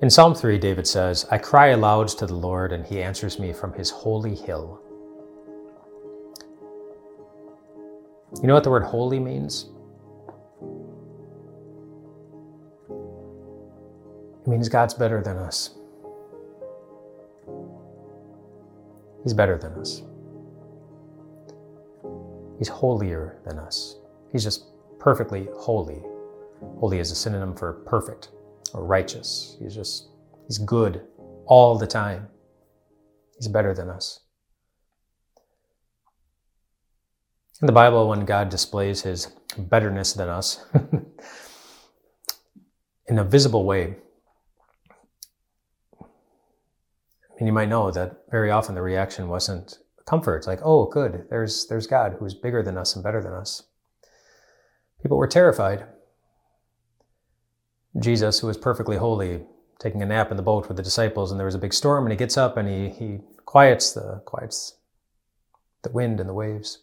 In Psalm 3, David says, I cry aloud to the Lord, and he answers me from his holy hill. You know what the word holy means? It means God's better than us. He's better than us. He's holier than us. He's just perfectly holy. Holy is a synonym for perfect or righteous. He's just, he's good all the time. He's better than us. In the Bible, when God displays his betterness than us in a visible way, and you might know that very often the reaction wasn't comfort. Like, oh, good, there's there's God who's bigger than us and better than us. People were terrified. Jesus, who was perfectly holy, taking a nap in the boat with the disciples, and there was a big storm, and he gets up and he he quiets the quiets the wind and the waves.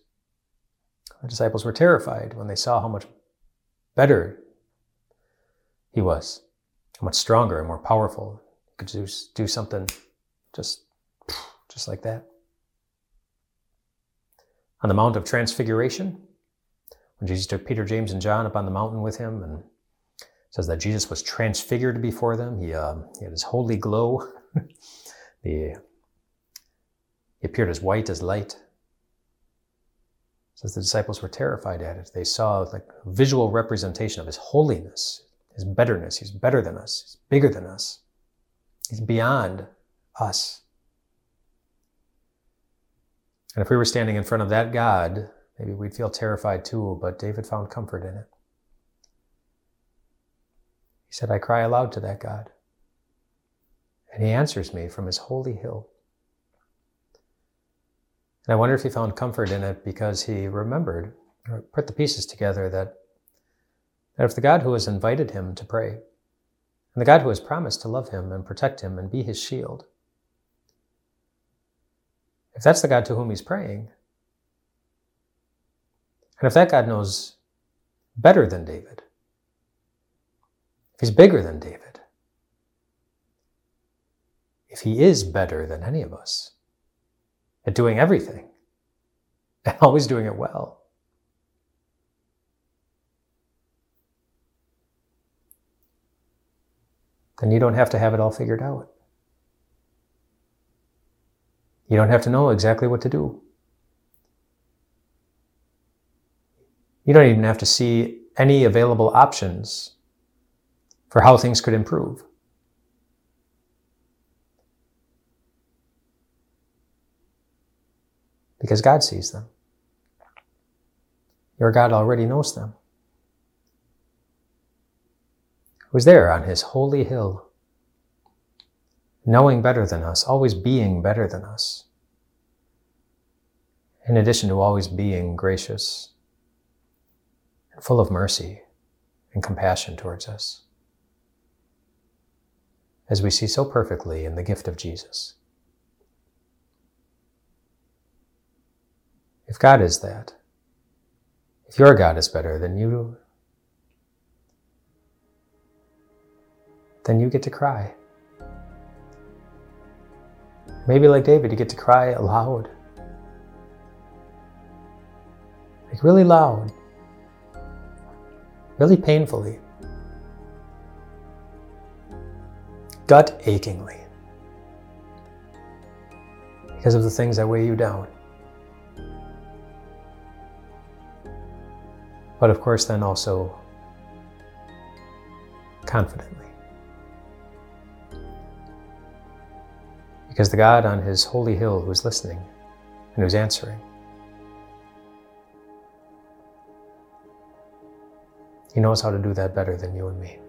The disciples were terrified when they saw how much better he was, how much stronger and more powerful. He could do, do something just, just like that. On the Mount of Transfiguration, when Jesus took Peter, James, and John up on the mountain with him, and says that Jesus was transfigured before them. He, um, he had his holy glow. he, he appeared as white as light. says the disciples were terrified at it. They saw like a visual representation of his holiness, his betterness. He's better than us. He's bigger than us. He's beyond us. And if we were standing in front of that God, maybe we'd feel terrified too, but David found comfort in it. Said, I cry aloud to that God. And he answers me from his holy hill. And I wonder if he found comfort in it because he remembered or put the pieces together that, that if the God who has invited him to pray, and the God who has promised to love him and protect him and be his shield, if that's the God to whom he's praying, and if that God knows better than David, if he's bigger than David, if he is better than any of us at doing everything and always doing it well, then you don't have to have it all figured out. You don't have to know exactly what to do. You don't even have to see any available options for how things could improve. Because God sees them. Your God already knows them. Who's there on his holy hill knowing better than us, always being better than us, in addition to always being gracious and full of mercy and compassion towards us, as we see so perfectly in the gift of Jesus. If God is that, if your God is better than you, then you get to cry. Maybe like David, you get to cry aloud. Like really loud. Really painfully. Gut achingly. Because of the things that weigh you down. But of course, then also confidently. because the God on his holy hill who is listening and who's answering. He knows how to do that better than you and me.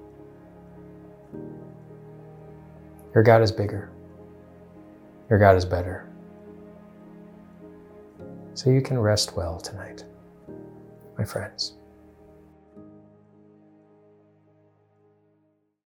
Your God is bigger. Your God is better. So you can rest well tonight, my friends.